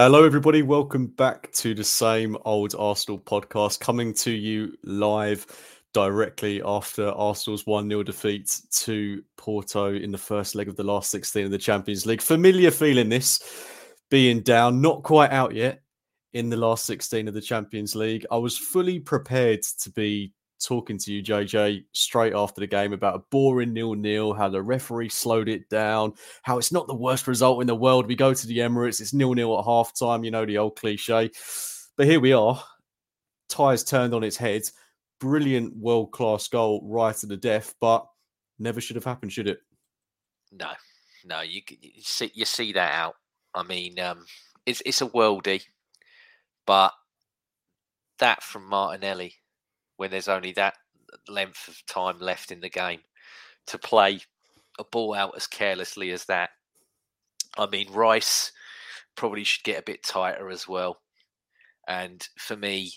Hello, everybody. Welcome back to the same old Arsenal podcast, coming to you live directly after Arsenal's 1 0 defeat to Porto in the first leg of the last 16 of the Champions League. Familiar feeling this being down, not quite out yet in the last 16 of the Champions League. I was fully prepared to be talking to you, JJ, straight after the game about a boring nil nil, how the referee slowed it down, how it's not the worst result in the world. We go to the Emirates, it's nil nil at half time, you know, the old cliche. But here we are. Ties turned on its head. Brilliant world class goal right to the death, but never should have happened, should it? No, no, you, you see you see that out. I mean, um, it's it's a worldie, but that from Martinelli when there's only that length of time left in the game to play a ball out as carelessly as that. I mean, Rice probably should get a bit tighter as well. And for me,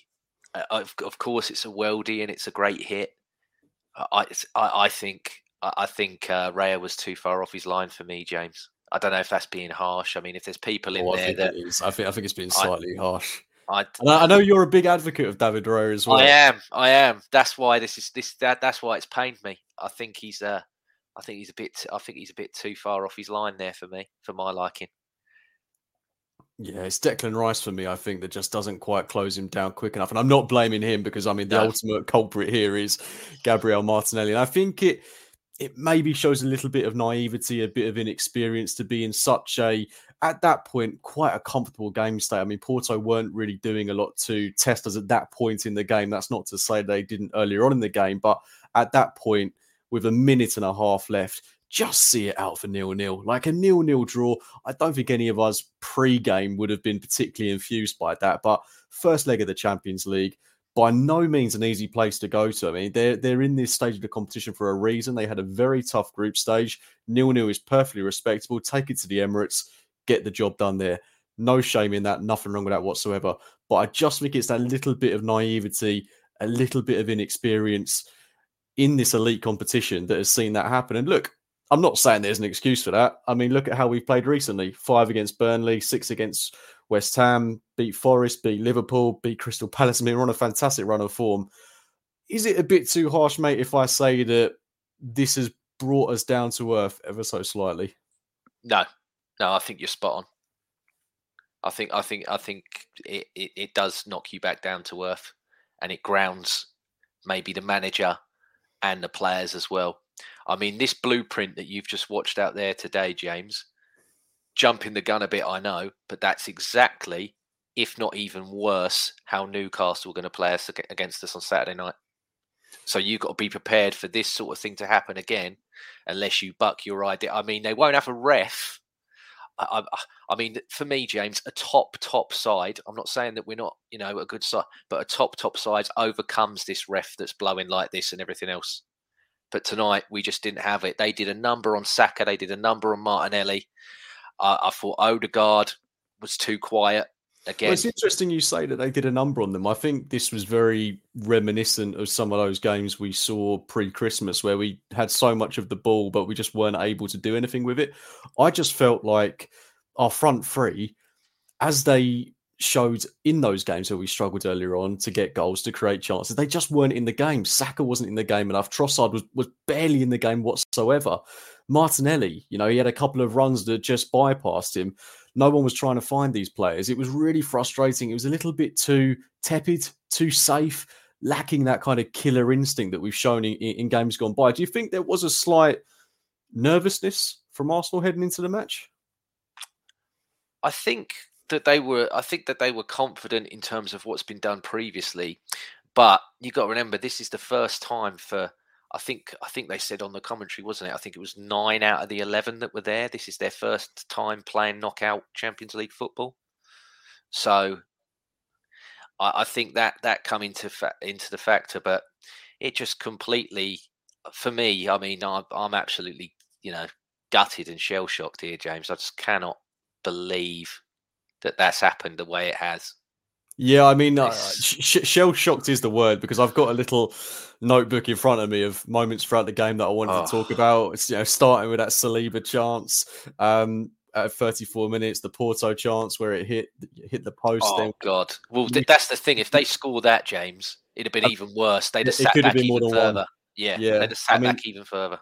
uh, of, of course, it's a worldie and it's a great hit. I I, I I think I I think uh, Raya was too far off his line for me, James. I don't know if that's being harsh. I mean, if there's people in Oh, I there think that is. I think I think it's been I- slightly harsh. I, And I, I know you're a big advocate of David Raya as well. I am, I am. That's why this is this that that's why it's pained me. I think he's uh I think he's a bit I think he's a bit too far off his line there for me, for my liking. Yeah, it's Declan Rice for me. I think that just doesn't quite close him down quick enough, and I'm not blaming him because I mean the No. ultimate culprit here is Gabriel Martinelli, and I think it it maybe shows a little bit of naivety, a bit of inexperience to be in such a at that point quite a comfortable game state. I mean, Porto weren't really doing a lot to test us at that point in the game. That's not to say they didn't earlier on in the game, but at that point, with a minute and a half left, just see it out for nil nil. Like a nil nil draw. I don't think any of us pre game would have been particularly infused by that. But first leg of the Champions League, by no means an easy place to go to. I mean, they're they're in this stage of the competition for a reason. They had a very tough group stage. Nil nil is perfectly respectable. Take it to the Emirates, get the job done there. No shame in that. Nothing wrong with that whatsoever. But I just think it's that little bit of naivety, a little bit of inexperience in this elite competition that has seen that happen. And look, I'm not saying there's an excuse for that. I mean, look at how we've played recently five against Burnley, six against West Ham, beat Forest, beat Liverpool, beat Crystal Palace. I mean, we're on a fantastic run of form. Is it a bit too harsh, mate, if I say that this has brought us down to earth ever so slightly? No, no, I think you're spot on. I think I think I think it, it, it does knock you back down to earth and it grounds maybe the manager and the players as well. I mean, this blueprint that you've just watched out there today, James, jumping the gun a bit, I know, but that's exactly, if not even worse, how Newcastle are going to play us against us on Saturday night. So you've got to be prepared for this sort of thing to happen again, unless you buck your idea. I mean, they won't have a ref. I, I, mean, for me, James, a top top side. I'm not saying that we're not, you know, a good side, but a top top side overcomes this ref that's blowing like this and everything else. But tonight we just didn't have it. They did a number on Saka. They did a number on Martinelli. Uh, I thought Odegaard was too quiet again. Well, it's interesting you say that they did a number on them. I think this was very reminiscent of some of those games we saw pre-Christmas where we had so much of the ball, but we just weren't able to do anything with it. I just felt like our front three, as they showed in those games where we struggled earlier on to get goals, to create chances, they just weren't in the game. Saka wasn't in the game enough. Trossard was, was barely in the game whatsoever. Martinelli, you know, he had a couple of runs that just bypassed him no one was trying to find these players. It was really frustrating. It was a little bit too tepid, too safe, lacking that kind of killer instinct that we've shown in, in games gone by. Do you think there was a slight nervousness from Arsenal heading into the match? I think that they were. I think that they were confident in terms of what's been done previously, but you got to remember this is the first time for I think I think they said on the commentary, wasn't it? I think it was nine out of the eleven that were there. This is their first time playing knockout Champions League football. So I, I think that that come into fa- into the factor, but it just completely, for me, I mean, I'm, I'm absolutely you know gutted and shell shocked here, James. I just cannot believe that that's happened the way it has. Yeah, I mean, uh, sh- shell shocked is the word because I've got a little notebook in front of me of moments throughout the game that I wanted oh. to talk about. It's, you know, starting with that Saliba chance um, at 34 minutes, the Porto chance where it hit hit the post. Oh then. God! Well, th- that's the thing. If they score that, James, it'd have been even worse. They'd have sat back even further. One. Yeah, yeah, they'd have sat I mean, back even further.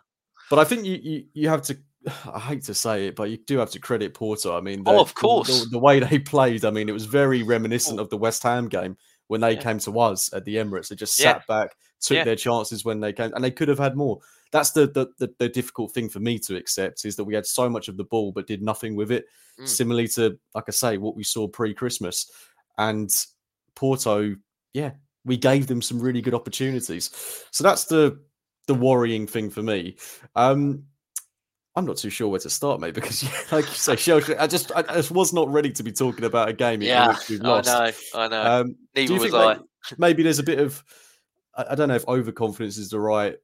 But I think you, you you have to I hate to say it, but you do have to credit Porto. I mean, the, oh, of course, the, the, way they played. I mean, it was very reminiscent of the West Ham game when they yeah. came to us at the Emirates. They just sat yeah. back, took yeah. their chances when they came, and they could have had more. That's the, the, the the difficult thing for me to accept is that we had so much of the ball but did nothing with it. Mm. Similarly to, like I say, what we saw pre-Christmas, and Porto, yeah, we gave them some really good opportunities. So that's the the worrying thing for me. Um, I'm not too sure where to start, mate, because like you say, I just I, just was not ready to be talking about a game yeah, in which we've lost. I know, I know. Um, Neither was I. Maybe, maybe, there's a bit of I, I don't know if overconfidence is the right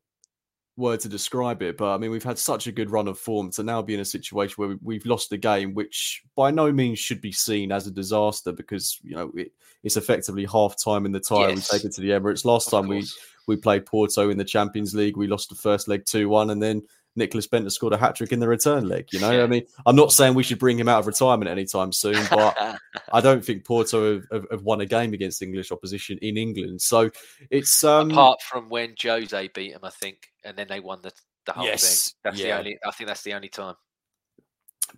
word to describe it, but I mean we've had such a good run of form to now be in a situation where we've lost a game, which by no means should be seen as a disaster because you know it, it's effectively half time in the tie. Yes. We take it to the Emirates. Last of time course. we we played Porto in the Champions League, we lost the first leg two one, and then Nicklas Bendtner scored a hat trick in the return leg. You know, yeah. I mean, I'm not saying we should bring him out of retirement anytime soon, but I don't think Porto have, have, have, won a game against English opposition in England. So it's um, apart from when Jose beat him, I think, and then they won the, the whole yes, thing. That's yeah. the only. I think that's the only time.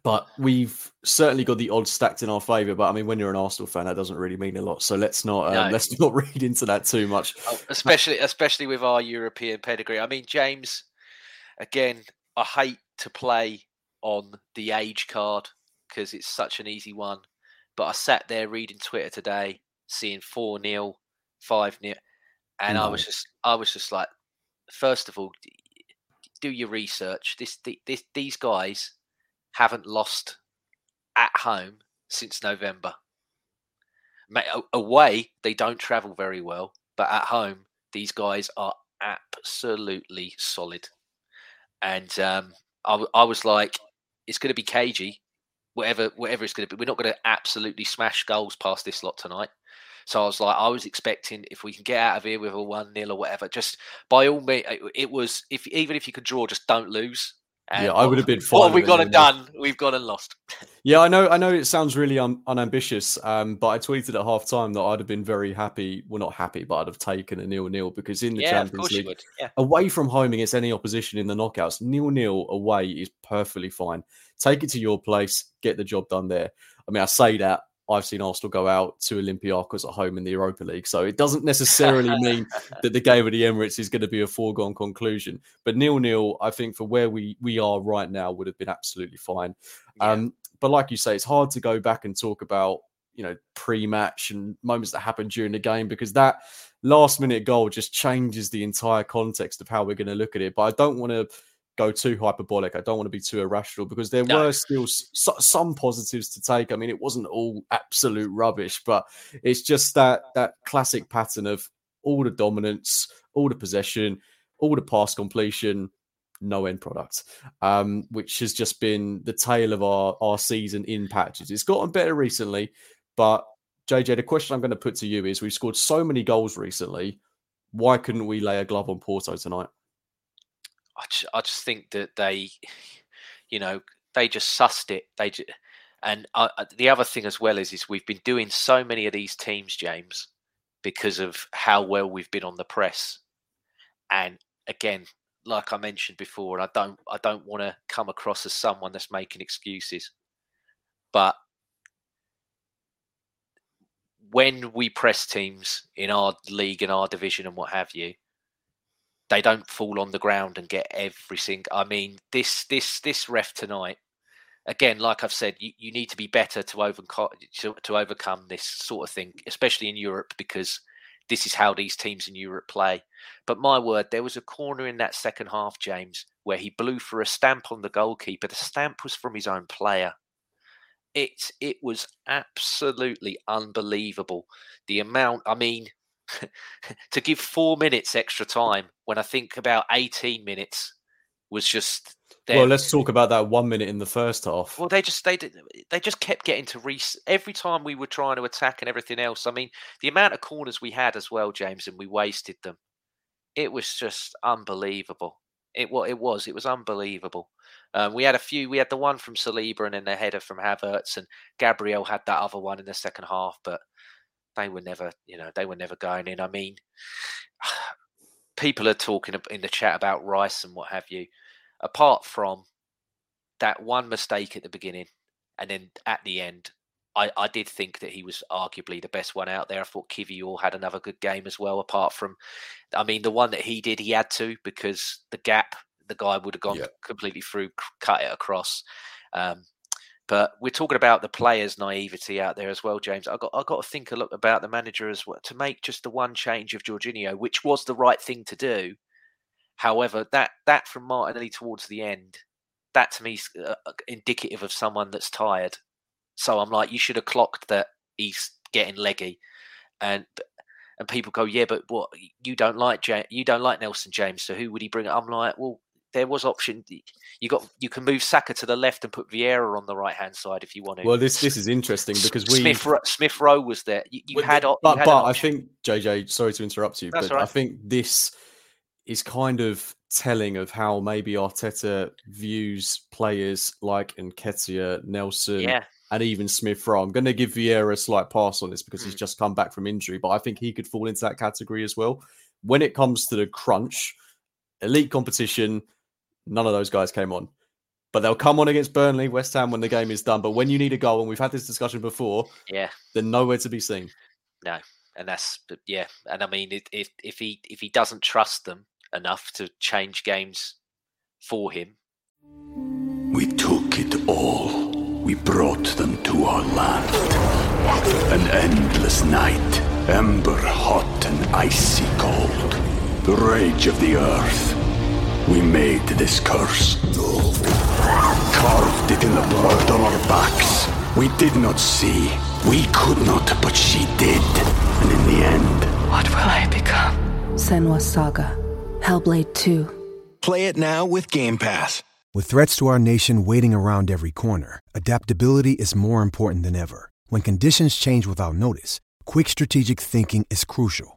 But we've certainly got the odds stacked in our favour. But I mean, when you're an Arsenal fan, that doesn't really mean a lot. So let's not um, no. let's not read into that too much. Oh, especially, especially with our European pedigree. I mean, James again, I hate to play on the age card because it's such an easy one. But I sat there reading Twitter today, seeing four 0 five 0 and no. I was just, I was just like, first of all, do your research. This, this, these guys haven't lost at home since November. Away, they don't travel very well, but at home, these guys are absolutely solid and um, I, I was like, it's going to be cagey, whatever whatever it's going to be. We're not going to absolutely smash goals past this lot tonight. So I was like, I was expecting if we can get out of here with a one 0 or whatever, just by all means, it was if even if you could draw, just don't lose. And yeah, I would have been fine. What have we got and done? We've got and lost. yeah, I know. I know it sounds really un- unambitious, um, but I tweeted at half time that I'd have been very happy. Well, not happy, but I'd have taken a nil nil because in the yeah, Champions League, yeah. away from home against any opposition in the knockouts, nil nil away is perfectly fine. Take it to your place, get the job done there. I mean, I say that I've seen Arsenal go out to Olympiacos at home in the Europa League. So it doesn't necessarily mean that the game of the Emirates is going to be a foregone conclusion. But nil nil, I think for where we we are right now would have been absolutely fine. Yeah. Um, but like you say, it's hard to go back and talk about you know pre-match and moments that happened during the game because that last minute goal just changes the entire context of how we're going to look at it. But I don't want to go too hyperbolic. I don't want to be too irrational because there No. were still so- some positives to take. I mean, it wasn't all absolute rubbish, but it's just that that classic pattern of all the dominance, all the possession, all the pass completion, no end product, um, which has just been the tale of our our season in patches. It's gotten better recently, but JJ, the question I'm going to put to you is: We've scored so many goals recently. Why couldn't we lay a glove on Porto tonight? I just, I just think that they, you know, they just sussed it. They just, and uh, the other thing as well is, is we've been doing so many of these teams, James, because of how well we've been on the press. And again, like I mentioned before, and I don't, I don't want to come across as someone that's making excuses, but when we press teams in our league and our division and what have you, they don't fall on the ground and get every single. I mean, this this this ref tonight, again, like I've said, you, you need to be better to overcome to, to overcome this sort of thing, especially in Europe, because this is how these teams in Europe play. But my word, there was a corner in that second half, James, where he blew for a stamp on the goalkeeper. The stamp was from his own player. It it was absolutely unbelievable. The amount, I mean, to give four minutes extra time when I think about 18 minutes was just there. Well, let's talk about that one minute in the first half. Well, they just they did- they just kept getting to re every time we were trying to attack and everything else. I mean, the amount of corners we had as well, James, and we wasted them. It was just unbelievable. It what it was. It was unbelievable. Um, we had a few. We had the one from Saliba and then the header from Havertz, and Gabriel had that other one in the second half, but they were never, you know, they were never going in. I mean, people are talking in the chat about Rice and what have you. Apart from that one mistake at the beginning, and then at the end, I, I did think that he was arguably the best one out there. I thought Kiwior had another good game as well. Apart from, I mean, the one that he did, he had to because the gap, the guy would have gone Yeah. completely through, cut it across. Um, but we're talking about the players' naivety out there as well, James. I got I got to think a lot about the manager as well to make just the one change of Jorginho, which was the right thing to do. However, that that from Martinelli towards the end, that to me is uh, uh, indicative of someone that's tired. So I'm like, you should have clocked that he's getting leggy, and and people go, yeah, but what you don't like, you don't like Nelson James, so who would he bring? I'm like, well, there was option. You got you can move Saka to the left and put Vieira on the right hand side if you want to. Well, this this is interesting because we Smith Smith Rowe was there. You, you had, the- but you had but I think JJ, sorry to interrupt you, That's but all I think this is kind of telling of how maybe Arteta views players like Nketiah, Nelson, yeah, and even Smith Rowe. I'm going to give Vieira a slight pass on this because he's Mm. just come back from injury, but I think he could fall into that category as well. When it comes to the crunch, elite competition, none of those guys came on. But they'll come on against Burnley, West Ham when the game is done. But when you need a goal, and we've had this discussion before, yeah. they're nowhere to be seen. No, and that's yeah and i mean if if he if he doesn't trust them enough to change games for him We took it all. We brought them to our land. An endless night, ember hot and icy cold. The rage of the earth. We made this curse. Carved it in the blood on our backs. We did not see. We could not, but she did. And in the end, What will I become? Senua's Saga. Hellblade 2. Play it now with Game Pass. With threats to our nation waiting around every corner, adaptability is more important than ever. When conditions change without notice, quick strategic thinking is crucial.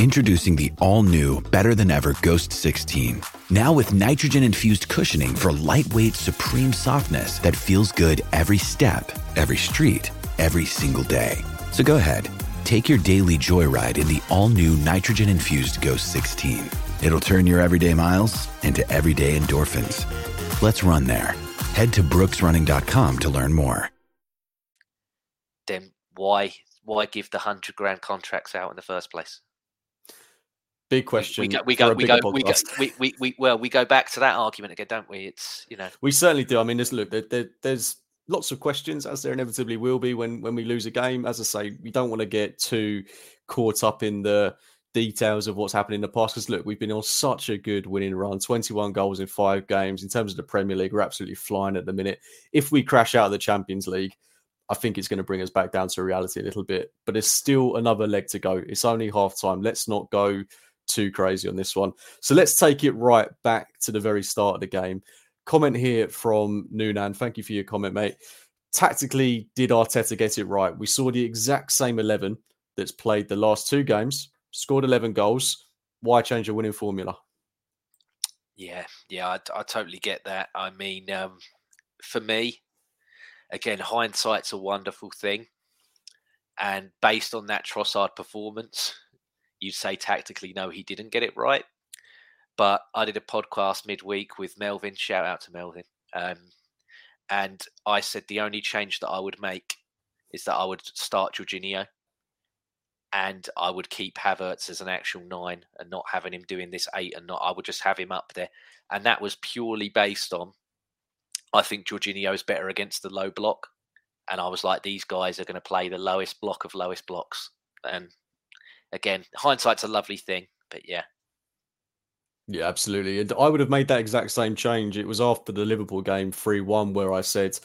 Introducing the all new, better than ever Ghost 16. Now with nitrogen infused cushioning for lightweight, supreme softness that feels good every step, every street, every single day. So go ahead, take your daily joyride in the all new nitrogen infused Ghost 16. It'll turn your everyday miles into everyday endorphins. Let's run there. Head to brooksrunning.com to learn more. Then why why give the hundred grand contracts out in the first place? Big question. We, go, we go, we go, we go, we, we, we, well, we go back to that argument again, don't we? It's you know, we certainly do. I mean, there's look, there, there, there's lots of questions as there inevitably will be when when we lose a game. As I say, we don't want to get too caught up in the details of what's happened in the past. Because look, we've been on such a good winning run 21 goals in five games. In terms of the Premier League, we're absolutely flying at the minute. If we crash out of the Champions League, I think it's going to bring us back down to reality a little bit. But there's still another leg to go. It's only half time. Let's not go too crazy on this one. So let's take it right back to the very start of the game. Comment here from Noonan. Thank you for your comment, mate. Tactically, did Arteta get it right? We saw the exact same 11 that's played the last two games scored 11 goals. Why change your winning formula? Yeah, yeah, I, I totally get that. I mean, um, for me, again, hindsight's a wonderful thing. And based on that Trossard performance, you'd say tactically, no, he didn't get it right. But I did a podcast midweek with Melvin. Shout out to Melvin. Um, and I said the only change that I would make is that I would start Jorginho and I would keep Havertz as an actual nine and not having him doing this eight and not I would just have him up there. And that was purely based on I think Jorginho is better against the low block. And I was like, these guys are going to play the lowest block of lowest blocks. And again, hindsight's a lovely thing, but yeah. Yeah, absolutely. And I would have made that exact same change. It was after the Liverpool game 3 1 where I said,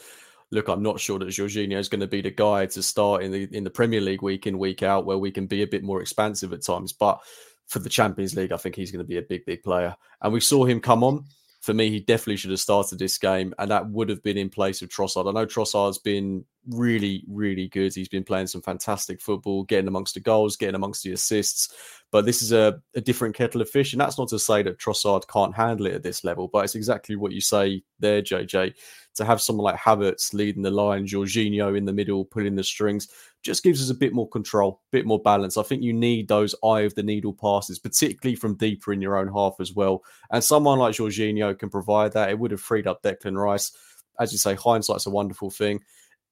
look, I'm not sure that Jorginho is going to be the guy to start in the in the Premier League week in week out, where we can be a bit more expansive at times. But for the Champions League, I think he's going to be a big, big player. And we saw him come on. For me, he definitely should have started this game, and that would have been in place of Trossard. I know Trossard's been really, really good. He's been playing some fantastic football, getting amongst the goals, getting amongst the assists. But this is a, a different kettle of fish. And that's not to say that Trossard can't handle it at this level, but it's exactly what you say there, JJ to have someone like Havertz leading the line, Jorginho in the middle, pulling the strings, just gives us a bit more control, a bit more balance. I think you need those eye of the needle passes, particularly from deeper in your own half as well. And someone like Jorginho can provide that. It would have freed up Declan Rice. As you say, hindsight's a wonderful thing.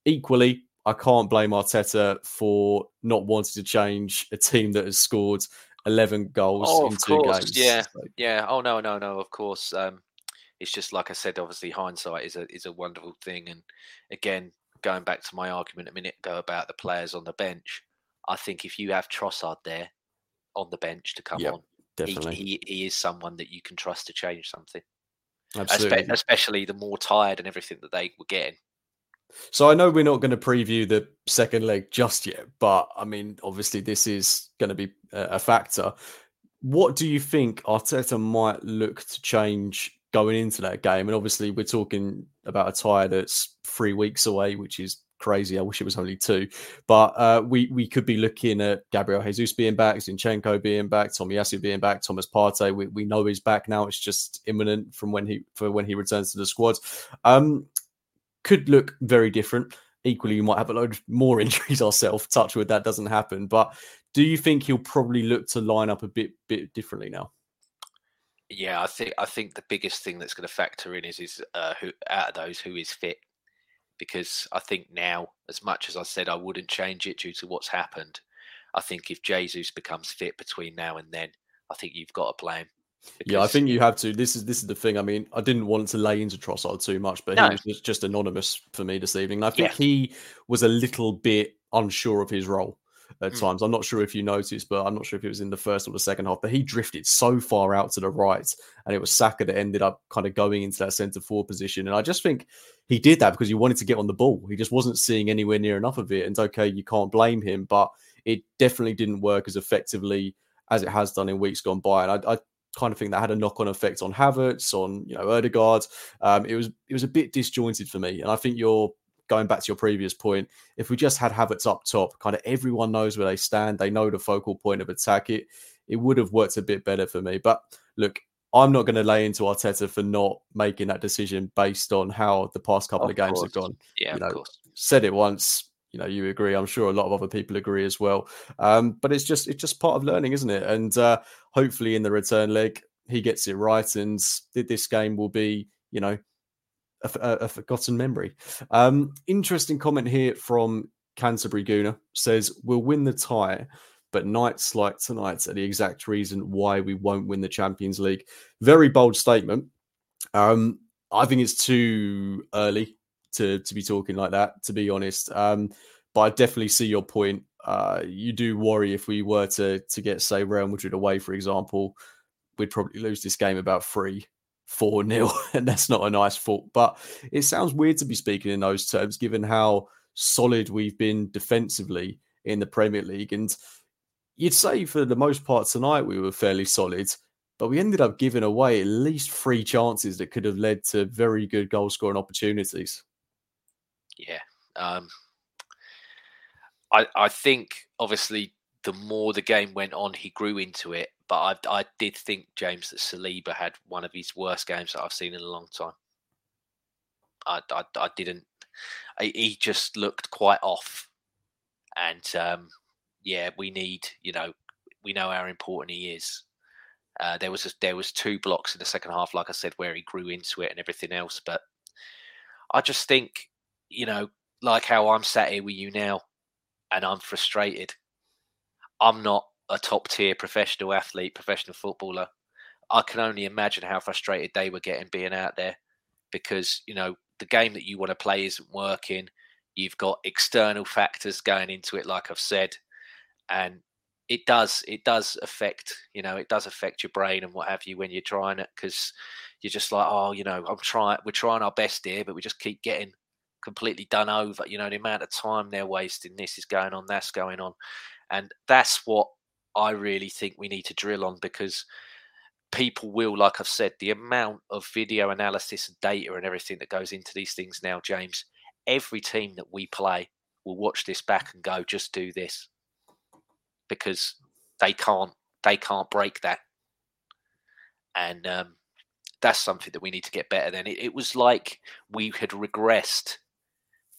Equally, I can't blame Arteta for not wanting to change a team that has scored 11 goals oh, in two course. games. Yeah, so. yeah. Oh no, no, no. Of course. Um, it's just like I said. Obviously, hindsight is a is a wonderful thing. And again, going back to my argument a minute ago about the players on the bench, I think if you have Trossard there on the bench to come yep, on, definitely. He, he, he is someone that you can trust to change something. Absolutely. Especially the more tired and everything that they were getting. So I know we're not going to preview the second leg just yet, but I mean, obviously this is going to be a factor. What do you think Arteta might look to change going into that game. And obviously, we're talking about a tie that's three weeks away, which is crazy. I wish it was only two, but uh, we we could be looking at Gabriel Jesus being back, Zinchenko being back, Tommy Tomiyasu being back, Thomas Partey. We, we know he's back now. It's just imminent from when he for when he returns to the squad. Um, could look very different. Equally, you might have a load more injuries ourselves. Touch with that doesn't happen, but do you think he'll probably look to line up a bit bit differently now? Yeah, I think I think the biggest thing that's going to factor in is is uh, who out of those who is fit, because I think now, as much as I said I wouldn't change it due to what's happened, I think if Jesus becomes fit between now and then, I think you've got to play him. Because, yeah, I think you have to. This is this is the thing. I mean, I didn't want to lay into Trossard too much, but no. he was just, just anonymous for me this evening. And I think yeah. he was a little bit unsure of his role at mm. times. I'm not sure if you noticed, but I'm not sure if it was in the first or the second half. But he drifted so far out to the right, and it was Saka that ended up kind of going into that centre forward position. And I just think he did that because he wanted to get on the ball. He just wasn't seeing anywhere near enough of it. And okay, you can't blame him, but it definitely didn't work as effectively as it has done in weeks gone by. And I, I kind of think that had a knock-on effect on Havertz, on you know Odegaard. Um, it was it was a bit disjointed for me, and I think you're going back to your previous point, if we just had Havertz up top, kind of everyone knows where they stand, they know the focal point of attack, it it would have worked a bit better for me. But look, I'm not going to lay into Arteta for not making that decision based on how the past couple of, of games course. have gone. Yeah, you know, of course. Said it once, you know, you agree. I'm sure a lot of other people agree as well. Um, but it's just it's just part of learning, isn't it? And uh, hopefully in the return leg, he gets it right, and this game will be, you know, a, a, forgotten memory. Um, interesting comment here from Canterbury Gooner says we'll win the tie, but nights like tonight are the exact reason why we won't win the Champions League. Very bold statement. Um, I think it's too early to to be talking like that, to be honest. Um, but I definitely see your point. Uh, you do worry if we were to to get say Real Madrid away, for example, we'd probably lose this game about three, four nil, and that's not a nice thought. But it sounds weird to be speaking in those terms, given how solid we've been defensively in the Premier League. And you'd say for the most part tonight we were fairly solid, but we ended up giving away at least three chances that could have led to very good goal scoring opportunities. Yeah. Um, I I think obviously the more the game went on, he grew into it. But I I did think James that Saliba had one of his worst games that I've seen in a long time. I I, I didn't. I, he just looked quite off, and um, yeah, we need you know we know how important he is. Uh, there was a, there was two blocks in the second half, like I said, where he grew into it and everything else. But I just think, you know, like how I'm sat here with you now, and I'm frustrated. I'm not a top tier professional athlete, professional footballer. I can only imagine how frustrated they were getting being out there because, you know, the game that you want to play isn't working. You've got external factors going into it, like I've said, and it does it does affect you know it does affect your brain and what have you when you're trying it because you're just like oh you know I'm trying we're trying our best here, but we just keep getting completely done over. You know, the amount of time they're wasting, this is going on, that's going on. And that's what I really think we need to drill on because people will, like I've said, the amount of video analysis and data and everything that goes into these things now, James, every team that we play will watch this back and go, just do this. Because they can't they can't break that. And um, that's something that we need to get better than. It, it was like we had regressed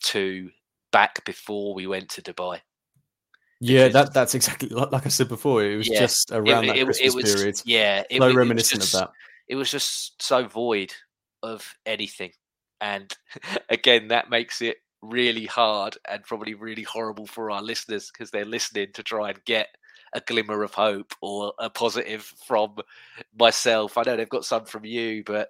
to back before we went to Dubai. Yeah, that that's exactly like, like I said before. It was yeah, just around it, that it, Christmas was, period. Yeah, it, no reminiscent just, of that. It was just so void of anything, and again, that makes it really hard and probably really horrible for our listeners because they're listening to try and get a glimmer of hope or a positive from myself. I know they've got some from you, but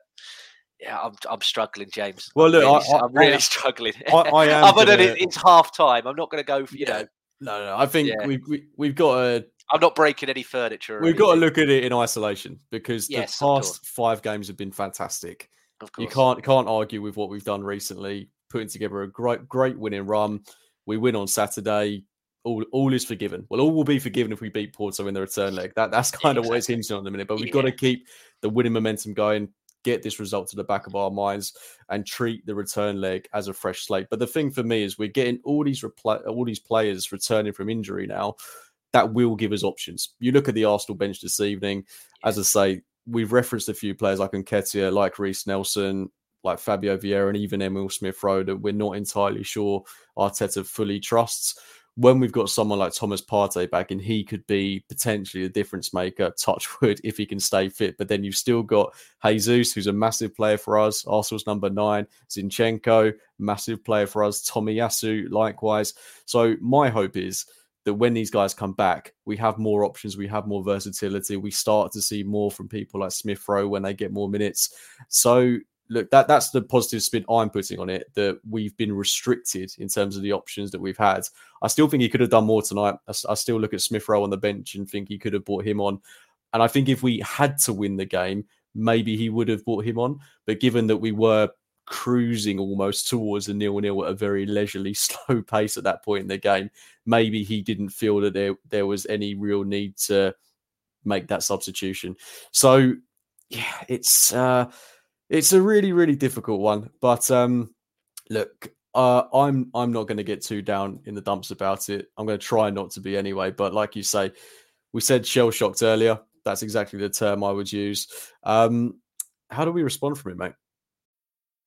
yeah, I'm I'm struggling, James. Well, look, I'm really, I, am really struggling. I, I am. Other gonna... than it, it's half time, I'm not going to go for you yeah. know. No, no, I think yeah. we, we we've got to. I'm not breaking any furniture. We've got to look at it in isolation because yes, the past five games have been fantastic. Of course. You can't can't argue with what we've done recently, putting together a great great winning run. We win on Saturday. All, all is forgiven. Well, all will be forgiven if we beat Porto in the return leg. That that's kind yeah, of exactly. what it's hinging on the minute. But we've yeah. got to keep the winning momentum going get this result to the back of our minds and treat the return leg as a fresh slate. But the thing for me is we're getting all these repl- all these players returning from injury now that will give us options. You look at the Arsenal bench this evening, as I say, we've referenced a few players like Nketiah, like Reiss Nelson, like Fabio Vieira, and even Emil Smith Rowe that we're not entirely sure Arteta fully trusts when we've got someone like Thomas Partey back and he could be potentially a difference maker, touch wood, if he can stay fit. But then you've still got Jesus, who's a massive player for us, Arsenal's number nine, Zinchenko, massive player for us, Tomiyasu, likewise. So my hope is that when these guys come back, we have more options, we have more versatility, we start to see more from people like Smith Rowe when they get more minutes. So look, that that's the positive spin I'm putting on it. That we've been restricted in terms of the options that we've had. I still think he could have done more tonight. I, I still look at Smith Rowe on the bench and think he could have brought him on. And I think if we had to win the game, maybe he would have brought him on. But given that we were cruising almost towards a nil-nil at a very leisurely, slow pace at that point in the game, maybe he didn't feel that there there was any real need to make that substitution. So yeah, it's. uh it's a really, really difficult one. But um, look, uh, I'm I'm not going to get too down in the dumps about it. I'm going to try not to be anyway. But like you say, we said shell shocked earlier. That's exactly the term I would use. Um, how do we respond from it, mate?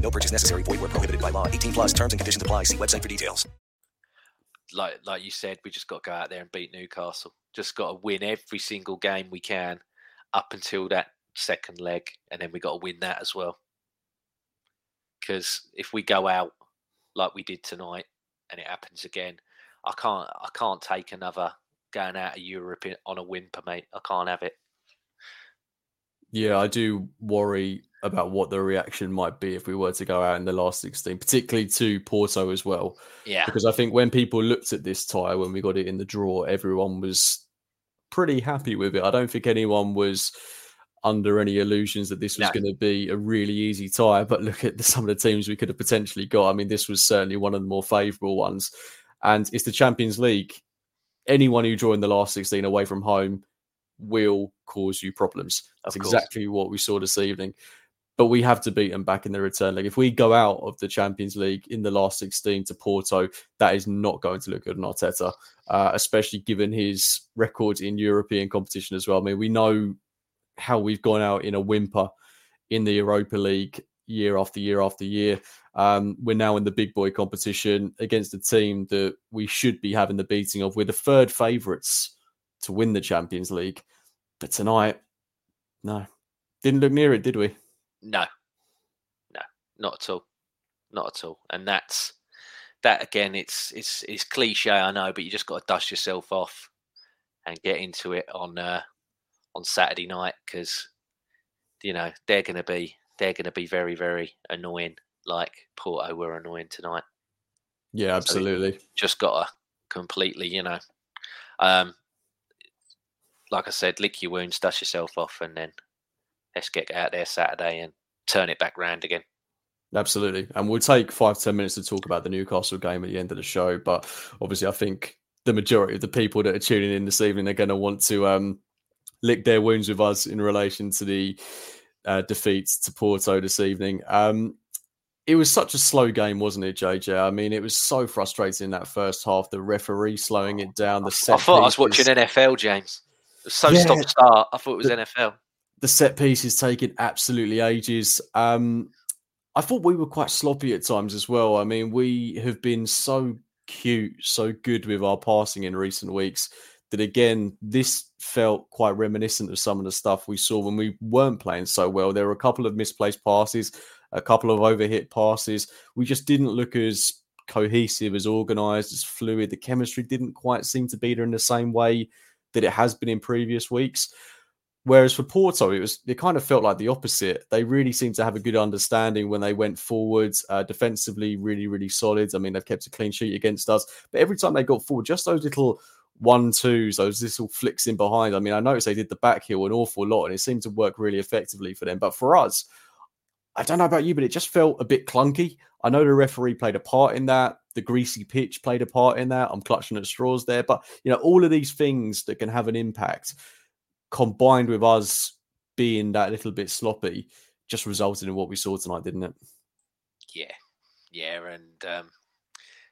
No purchase necessary. Void where prohibited by law. 18 plus terms and conditions apply. See website for details. Like like you said, we just got to go out there and beat Newcastle. Just got to win every single game we can up until that second leg, and then we got to win that as well. Because if we go out like we did tonight, and it happens again, I can't I can't take another going out of Europe on a whimper, mate. I can't have it. Yeah, I do worry about what the reaction might be if we were to go out in the last 16, particularly to Porto as well. Yeah. Because I think when people looked at this tie, when we got it in the draw, everyone was pretty happy with it. I don't think anyone was under any illusions that this was No. going to be a really easy tie. But look at the, some of the teams we could have potentially got. I mean, this was certainly one of the more favourable ones. And it's the Champions League. Anyone who joined the last 16 away from home will cause you problems. That's exactly what we saw this evening. But we have to beat them back in the return leg. If we go out of the Champions League in the last 16 to Porto, that is not going to look good on Arteta, uh, especially given his record in European competition as well. I mean, we know how we've gone out in a whimper in the Europa League year after year after year. Um, we're now in the big boy competition against a team that we should be having the beating of. We're the third favourites to win the Champions League. But tonight, no, didn't look near it, did we? No, no, not at all, not at all. And that's that again. It's it's it's cliche, I know, but you just got to dust yourself off and get into it on uh, on Saturday night because you know they're going to be they're going to be very very annoying, like Porto were annoying tonight. Yeah, absolutely. Just got to completely, you know, um, like I said, lick your wounds, dust yourself off, and then let's get out there Saturday and turn it back round again. Absolutely. And we'll take five, ten minutes to talk about the Newcastle game at the end of the show. But obviously, I think the majority of the people that are tuning in this evening are going to want to um, lick their wounds with us in relation to the uh, defeats to Porto this evening. Um, it was such a slow game, wasn't it, JJ? I mean, it was so frustrating in that first half. The referee slowing it down. The I thought I was watching NFL, James. So Yeah. stop start. I thought it was The- NFL. the set piece is taking absolutely ages. Um, I thought we were quite sloppy at times as well. I mean, we have been so cute, so good with our passing in recent weeks that again, this felt quite reminiscent of some of the stuff we saw when we weren't playing so well. There were a couple of misplaced passes, a couple of overhit passes. We just didn't look as cohesive, as organized, as fluid. The chemistry didn't quite seem to be there in the same way that it has been in previous weeks. Whereas for Porto, it was it kind of felt like the opposite. They really seemed to have a good understanding when they went forwards, uh, defensively, really, really solid. I mean, they've kept a clean sheet against us, but every time they got forward, just those little one twos, those little flicks in behind. I mean, I noticed they did the back heel an awful lot, and it seemed to work really effectively for them. But for us, I don't know about you, but it just felt a bit clunky. I know the referee played a part in that. The greasy pitch played a part in that. I'm clutching at straws there, but you know, all of these things that can have an impact combined with us being that little bit sloppy just resulted in what we saw tonight, didn't it? Yeah, yeah, and um,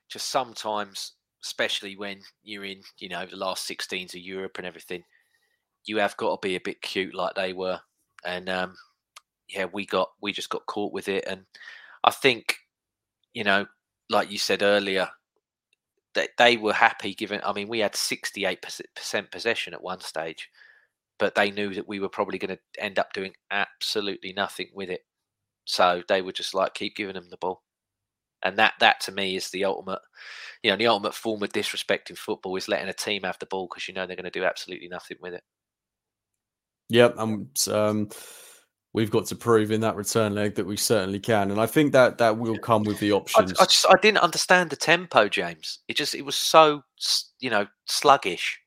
just sometimes, especially when you're in, you know, the last 16s of Europe and everything, you have got to be a bit cute like they were. And um, yeah, we got we just got caught with it. And I think, you know, like you said earlier, that they were happy given. I mean, we had 68% possession at one stage, but they knew that we were probably going to end up doing absolutely nothing with it. So they were just like, keep giving them the ball and that that to me is the ultimate you know the ultimate form of disrespecting football is letting a team have the ball because you know they're going to do absolutely nothing with it Yep, and um, we've got to prove in that return leg that we certainly can, and I think that that will come with the I, options. I just I didn't understand the tempo James it just it was so you know sluggish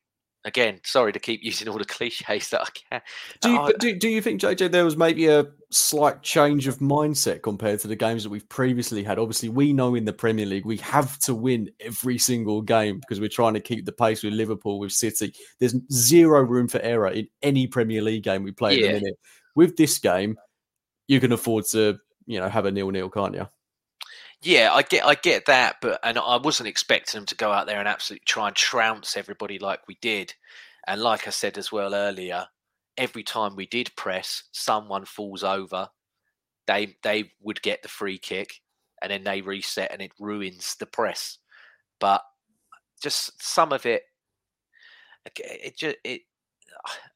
again sorry to keep using all the cliches that I can Do you, I- do, do you think, JJ, there was maybe a slight change of mindset compared to the games that we've previously had? Obviously, we know in the Premier League we have to win every single game because we're trying to keep the pace with Liverpool, with City. There's zero room for error in any Premier League game we play at Yeah. the minute. With this game, you can afford to, you know, have a nil-nil, can't you? Yeah, I get I get that, but and I wasn't expecting them to go out there and absolutely try and trounce everybody like we did. And like I said as well earlier, every time we did press, someone falls over. They they would get the free kick, and then they reset, and it ruins the press. But just some of it, it just it.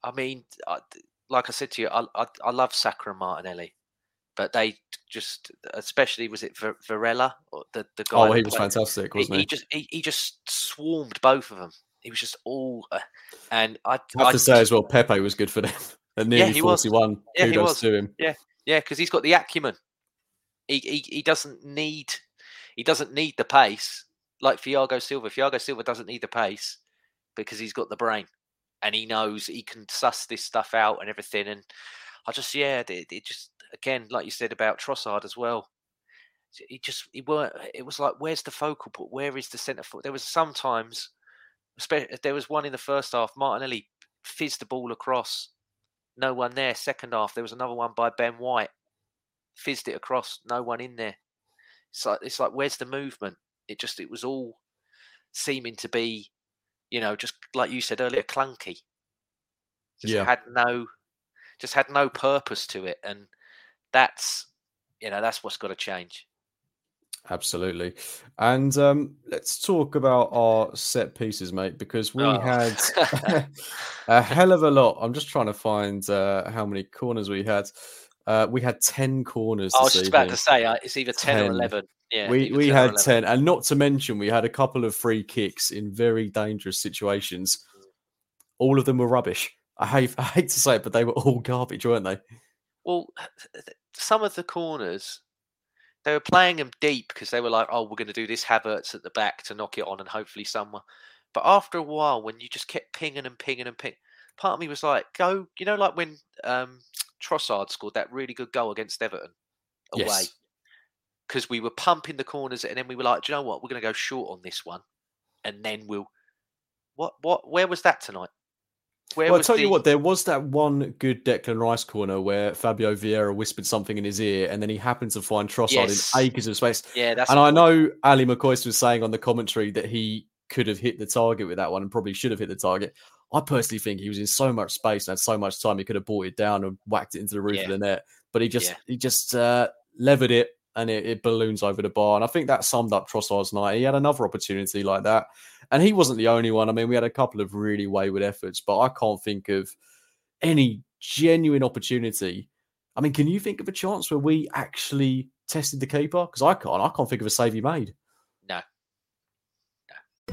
I mean, I, like I said to you, I, I I love Saka and Martinelli, but they just, especially was it Ver- Varela or the the guy? Oh, he was played- fantastic, he- wasn't he, he? just he, he just swarmed both of them. He was just all, uh, and I I have I to say as well, Pepe was good for them at nearly he was. 41. Yeah, he was. to him. Yeah, yeah, because he's got the acumen. He, he he doesn't need he doesn't need the pace like Thiago Silva. Thiago Silva doesn't need the pace because he's got the brain and he knows he can suss this stuff out and everything. And I just yeah, it, it just again like you said about Trossard as well. He just he weren't. It was like where's the focal point? Where is the centre foot? There was sometimes, there was one in the first half. Martinelli fizzed the ball across no one there. Second half, there was another one by Ben White, fizzed it across, no one in there. It's like it's like where's the movement? It just it was all seeming to be, you know, just like you said earlier, clunky. Just Yeah. had no, just had no purpose to it, and that's, you know, that's what's got to change. Absolutely. And um, let's talk about our set pieces, mate, because we Oh. had a hell of a lot. I'm just trying to find uh, how many corners we had. Uh, we had 10 corners. I was just about to say uh, it's either ten, or eleven. Yeah, we we 10 had 10. And not to mention, we had a couple of free kicks in very dangerous situations. All of them were rubbish. I hate, I hate to say it, but they were all garbage, weren't they? Well, some of the corners, they were playing them deep because they were like, "Oh, we're going to do this Havertz at the back to knock it on, and hopefully someone." But after a while, when you just kept pinging and pinging and pinging, part of me was like, "Go!" You know, like when um, Trossard scored that really good goal against Everton away, Yes. because we were pumping the corners, and then we were like, "Do you know what? We're going to go short on this one, and then we'll." What? What? Where was that tonight? Where well, I'll tell the... you what, there was that one good Declan Rice corner where Fabio Vieira whispered something in his ear and then he happened to find Trossard Yes. in acres of space. Yeah, that's and I know Ally McCoist was saying on the commentary that he could have hit the target with that one and probably should have hit the target. I personally think he was in so much space and had so much time he could have brought it down and whacked it into the roof Yeah. of the net. But he just Yeah. he just uh, levered it and it, it balloons over the bar. And I think that summed up Trossard's night. He had another opportunity like that. And he wasn't the only one. I mean, we had a couple of really wayward efforts, but I can't think of any genuine opportunity. I mean, can you think of a chance where we actually tested the keeper? Because I can't. I can't think of a save he made.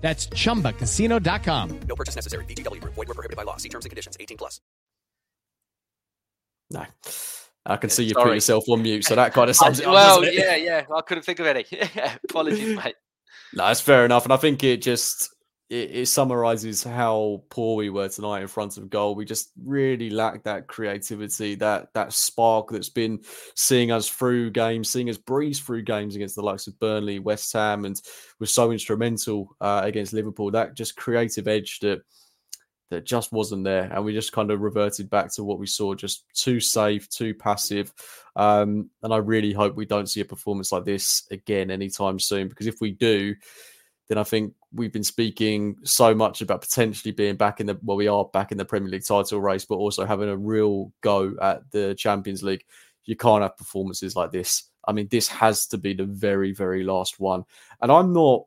That's chumbacasino.com. No purchase necessary. VGW Group. Void were prohibited by law. See terms and conditions. 18 plus. No. I can see you Sorry. put yourself on mute, so that kind of sums it up. well, yeah, yeah. I couldn't think of any. Apologies, mate. No, that's fair enough, and I think it just it, it summarizes how poor we were tonight in front of goal. We just really lacked that creativity, that that spark that's been seeing us through games, seeing us breeze through games against the likes of Burnley, West Ham, and was so instrumental uh, against Liverpool. That just creative edge that that just wasn't there, and we just kind of reverted back to what we saw, just too safe, too passive. Um, and I really hope we don't see a performance like this again anytime soon, because if we do, then I think we've been speaking so much about potentially being back in the well, we are back in the Premier League title race, but also having a real go at the Champions League. You can't have performances like this. I mean, this has to be the very, very last one. And I'm not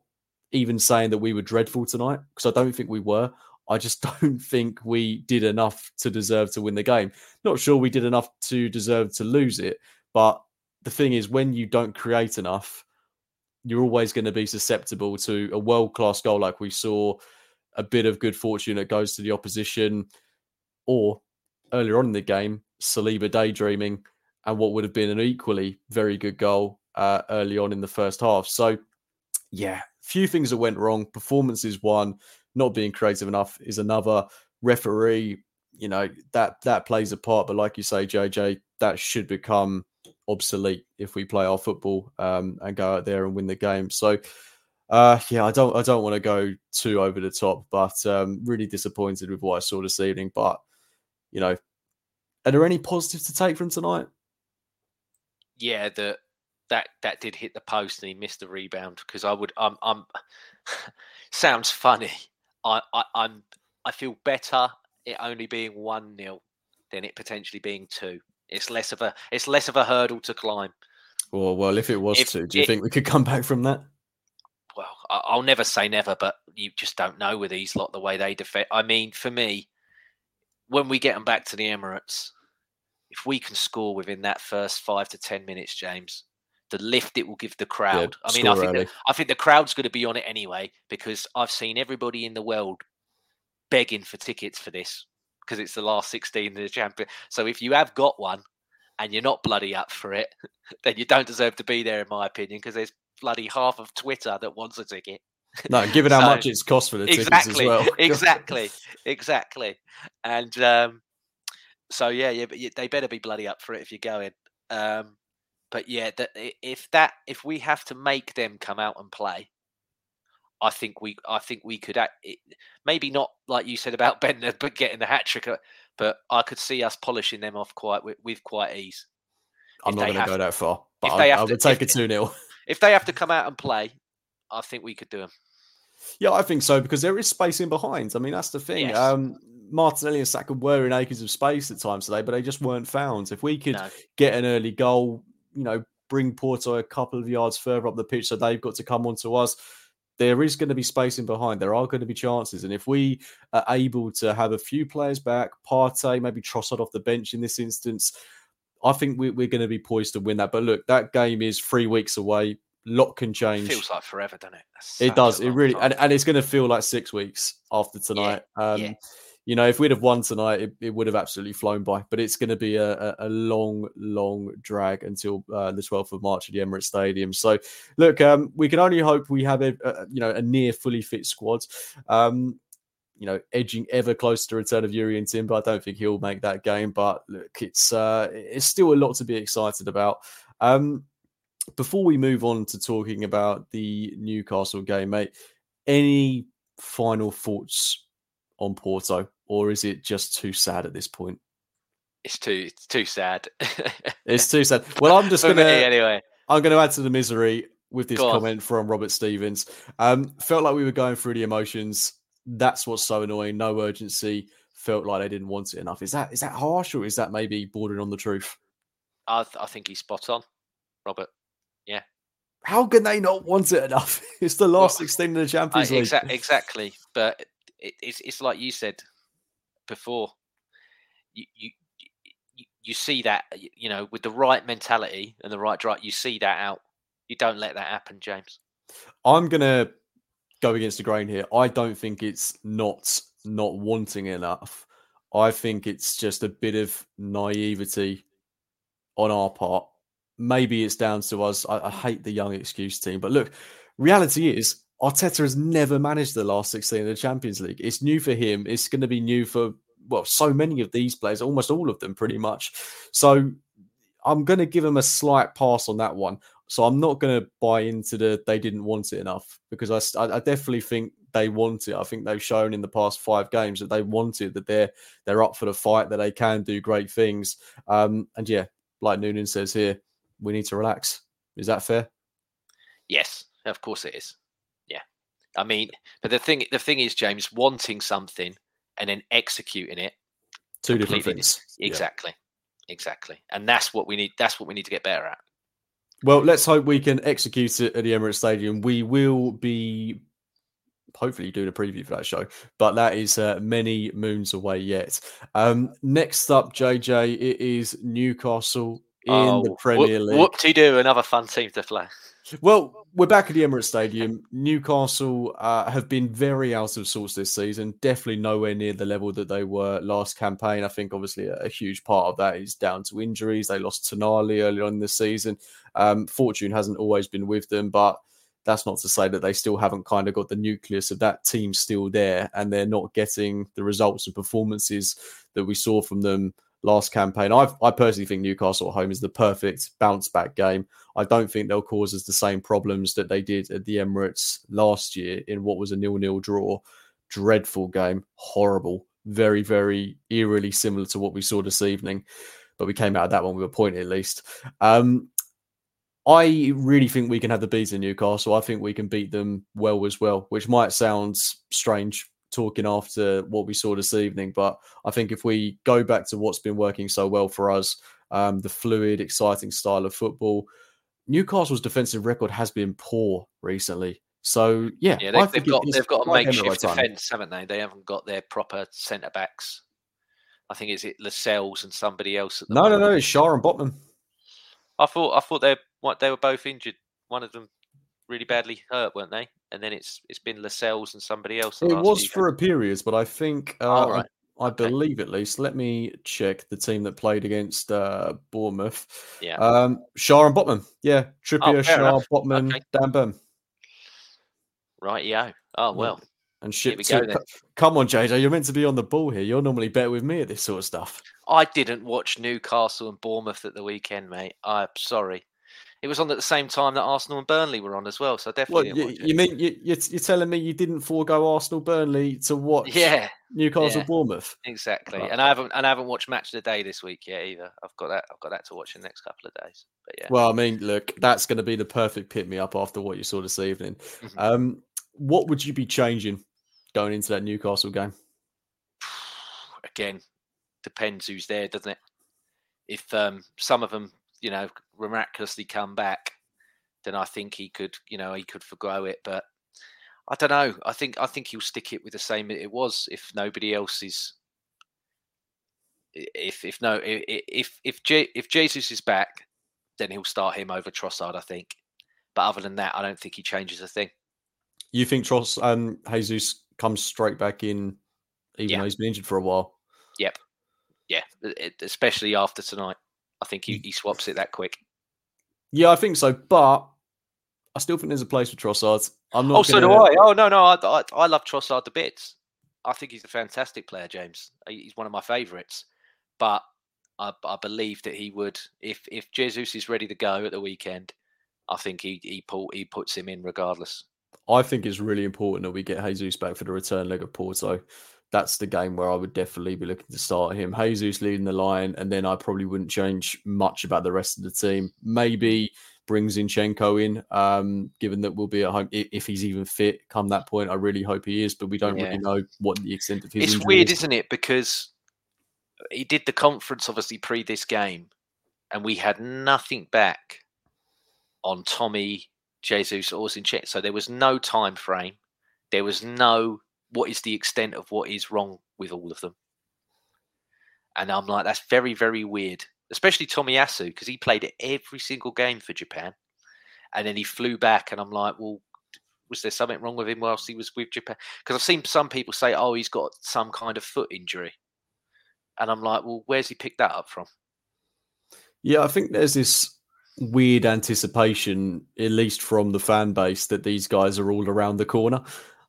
even saying that we were dreadful tonight because I don't think we were. I just don't think we did enough to deserve to win the game. Not sure we did enough to deserve to lose it, but the thing is, when you don't create enough, you're always going to be susceptible to a world class goal like we saw, a bit of good fortune that goes to the opposition, or earlier on in the game, Saliba daydreaming and what would have been an equally very good goal uh, early on in the first half. So, yeah, few things that went wrong. Performance is one, not being creative enough is another. Referee, you know that that plays a part, but like you say, JJ, that should become obsolete if we play our football um, and go out there and win the game. So, uh, yeah, I don't I don't want to go too over the top, but um, really disappointed with what I saw this evening. But you know, are there any positives to take from tonight? Yeah, the that that did hit the post and he missed the rebound because I would I'm I'm sounds funny. I, I I'm I feel better it only being one nil than it potentially being two. It's less of a it's less of a hurdle to climb. Well, well, if it was If to, do you it- think we could come back from that? Well, I'll never say never, but you just don't know with these lot the way they defend. I mean, for me, when we get them back to the Emirates, if we can score within that first five to ten minutes, James, the lift it will give the crowd. I mean, I think the. I think the crowd's going to be on it anyway because I've seen everybody in the world begging for tickets for this because it's the last sixteen of the champion. So if you have got one and you're not bloody up for it, then you don't deserve to be there, in my opinion, because there's bloody half of Twitter that wants a ticket. No, given how much it's cost for the tickets exactly, as well. exactly, exactly. And um, so yeah, yeah, they better be bloody up for it if you're going. Um, but yeah, that if that if we have to make them come out and play, I think we I think we could act, it, maybe not like you said about Bendtner, but getting the hat trick. uh, But I could see us polishing them off quite with, with quite ease. I'm not going to go that far, but if they I, have I to- would take if- a 2 0. If they have to come out and play, I think we could do them. Yeah, I think so because there is space in behind. I mean, that's the thing. Yes. Um, Martinelli and Saka were in acres of space at times today, but they just weren't found. If we could No. get an early goal, you know, bring Porto a couple of yards further up the pitch so they've got to come onto us, there is going to be space in behind. There are going to be chances. And if we are able to have a few players back, Partey, maybe Trossard off the bench in this instance, I think we, we're going to be poised to win that. But look, that game is three weeks away. Lot can change. It Feels like forever, doesn't it? It does. It really, and, and it's going to feel like six weeks after tonight. um, yeah. You know, if we'd have won tonight, it, it would have absolutely flown by. But it's going to be a, a, long, long drag until uh, the 12th of March at the Emirates Stadium. So, look, um, we can only hope we have a, a you know a near fully fit squad. Um, you know, edging ever closer to return of Jurriën Timber. I don't think he'll make that game, but look, it's uh, it's still a lot to be excited about. Um, before we move on to talking about the Newcastle game, mate, any final thoughts on Porto, or is it just too sad at this point? It's too it's too sad. It's too sad. Well, I'm just gonna anyway. I'm gonna add to the misery with this Go on. comment from Robert Stevens. Um, felt like we were going through the emotions. That's what's so annoying. No urgency. felt like they didn't want it enough. Is that is that harsh or is that maybe bordering on the truth? I, th- I think he's spot on, Robert. Yeah. How can they not want it enough? It's the last well, 16 in the Champions League. Exa- exactly. But it, it's, it's like you said before. You, you, you see that, you know, with the right mentality and the right drive, you see that out. You don't let that happen, James. I'm to go against the grain here. I don't think it's not not wanting enough. I think it's just a bit of naivety on our part. Maybe it's down to us. I, I hate the young excuse team, but look, reality is Arteta has never managed the last 16 in the Champions League. It's new for him. It's going to be new for well, so many of these players, almost all of them, pretty much. So I'm going to give him a slight pass on that one. So I'm not going to buy into the they didn't want it enough because I, I definitely think they want it. I think they've shown in the past five games that they want it, that they're they're up for the fight, that they can do great things. Um, and yeah, like Noonan says here, we need to relax. Is that fair? Yes, of course it is. I mean, but the thing the thing is, James, wanting something and then executing it, two different things. Exactly, yeah. exactly, and that's what we need. That's what we need to get better at. Well, let's hope we can execute it at the Emirates Stadium. We will be hopefully doing a preview for that show, but that is uh, many moons away yet. Um, next up, JJ, it is Newcastle in oh, the Premier whoop, League. Whoop to do, another fun team to play. Well, we're back at the Emirates Stadium. Newcastle uh, have been very out of sorts this season. Definitely nowhere near the level that they were last campaign. I think obviously a, a huge part of that is down to injuries. They lost Tonali early on in the season. Um, fortune hasn't always been with them, but that's not to say that they still haven't kind of got the nucleus of that team still there and they're not getting the results and performances that we saw from them last campaign. i I personally think Newcastle at home is the perfect bounce back game. I don't think they'll cause us the same problems that they did at the Emirates last year in what was a nil-nil draw. Dreadful game, horrible, very, very eerily similar to what we saw this evening. But we came out of that one with a point at least. Um, I really think we can have the beat in Newcastle. I think we can beat them well as well, which might sound strange talking after what we saw this evening. But I think if we go back to what's been working so well for us, um, the fluid, exciting style of football, Newcastle's defensive record has been poor recently. So yeah, yeah, they've, they've got they've got a makeshift defence, haven't they? They haven't got their proper centre backs. I think is it Lascelles and somebody else. no, moment. no, no, it's Schär and Botman. I thought I thought they what they were both injured. One of them really badly hurt, weren't they? And then it's it's been Lascelles and somebody else. It was for a period, but I think uh, oh, right. I, I okay. believe at least. Let me check the team that played against uh, Bournemouth. Yeah, um, Schär and Botman. Yeah, Trippier, oh, Schär, enough. Botman, okay. Dan Burn. Right, yeah. Oh well. And shit, go, come on, JJ, you're meant to be on the ball here. You're normally better with me at this sort of stuff. I didn't watch Newcastle and Bournemouth at the weekend, mate. I'm sorry. It was on at the same time that Arsenal and Burnley were on as well, so definitely. you, you mean you, you're, you're telling me you didn't forego Arsenal Burnley to watch? Yeah, Newcastle yeah, Bournemouth. Exactly, and I haven't and I haven't watched Match of the Day this week yet either. I've got that. I've got that to watch in the next couple of days. But yeah. Well, I mean, look, that's going to be the perfect pick me up after what you saw this evening. Mm-hmm. Um, what would you be changing going into that Newcastle game? Again, depends who's there, doesn't it? If um, some of them you know, miraculously come back, then I think he could, you know, he could forgo it. But I don't know. I think I think he'll stick it with the same it was if nobody else is. If if no if if if Jesus is back, then he'll start him over Trossard. I think. But other than that, I don't think he changes a thing. You think Tross um Jesus comes straight back in, even yeah. though he's been injured for a while? Yep. Yeah, especially after tonight. I think he, he swaps it that quick. Yeah, I think so. But I still think there's a place for Trossard. I'm not. Oh, so do I. Oh no, no, I, I, I love Trossard the bits. I think he's a fantastic player, James. He's one of my favourites. But I, I believe that he would, if if Jesus is ready to go at the weekend, I think he he pull, he puts him in regardless. I think it's really important that we get Jesus back for the return leg of Porto that's the game where I would definitely be looking to start him. Jesus leading the line, and then I probably wouldn't change much about the rest of the team. Maybe brings Zinchenko in, um, given that we'll be at home if he's even fit come that point. I really hope he is, but we don't yeah. really know what the extent of his. It's weird, is. isn't it? Because he did the conference obviously pre this game, and we had nothing back on Tommy, Jesus, or Zinchenko. So there was no time frame. There was no what is the extent of what is wrong with all of them. And I'm like, that's very, very weird, especially Tomiyasu, because he played every single game for Japan. And then he flew back, and I'm like, well, was there something wrong with him whilst he was with Japan? Because I've seen some people say, oh, he's got some kind of foot injury. And I'm like, well, where's he picked that up from? Yeah, I think there's this weird anticipation, at least from the fan base, that these guys are all around the corner.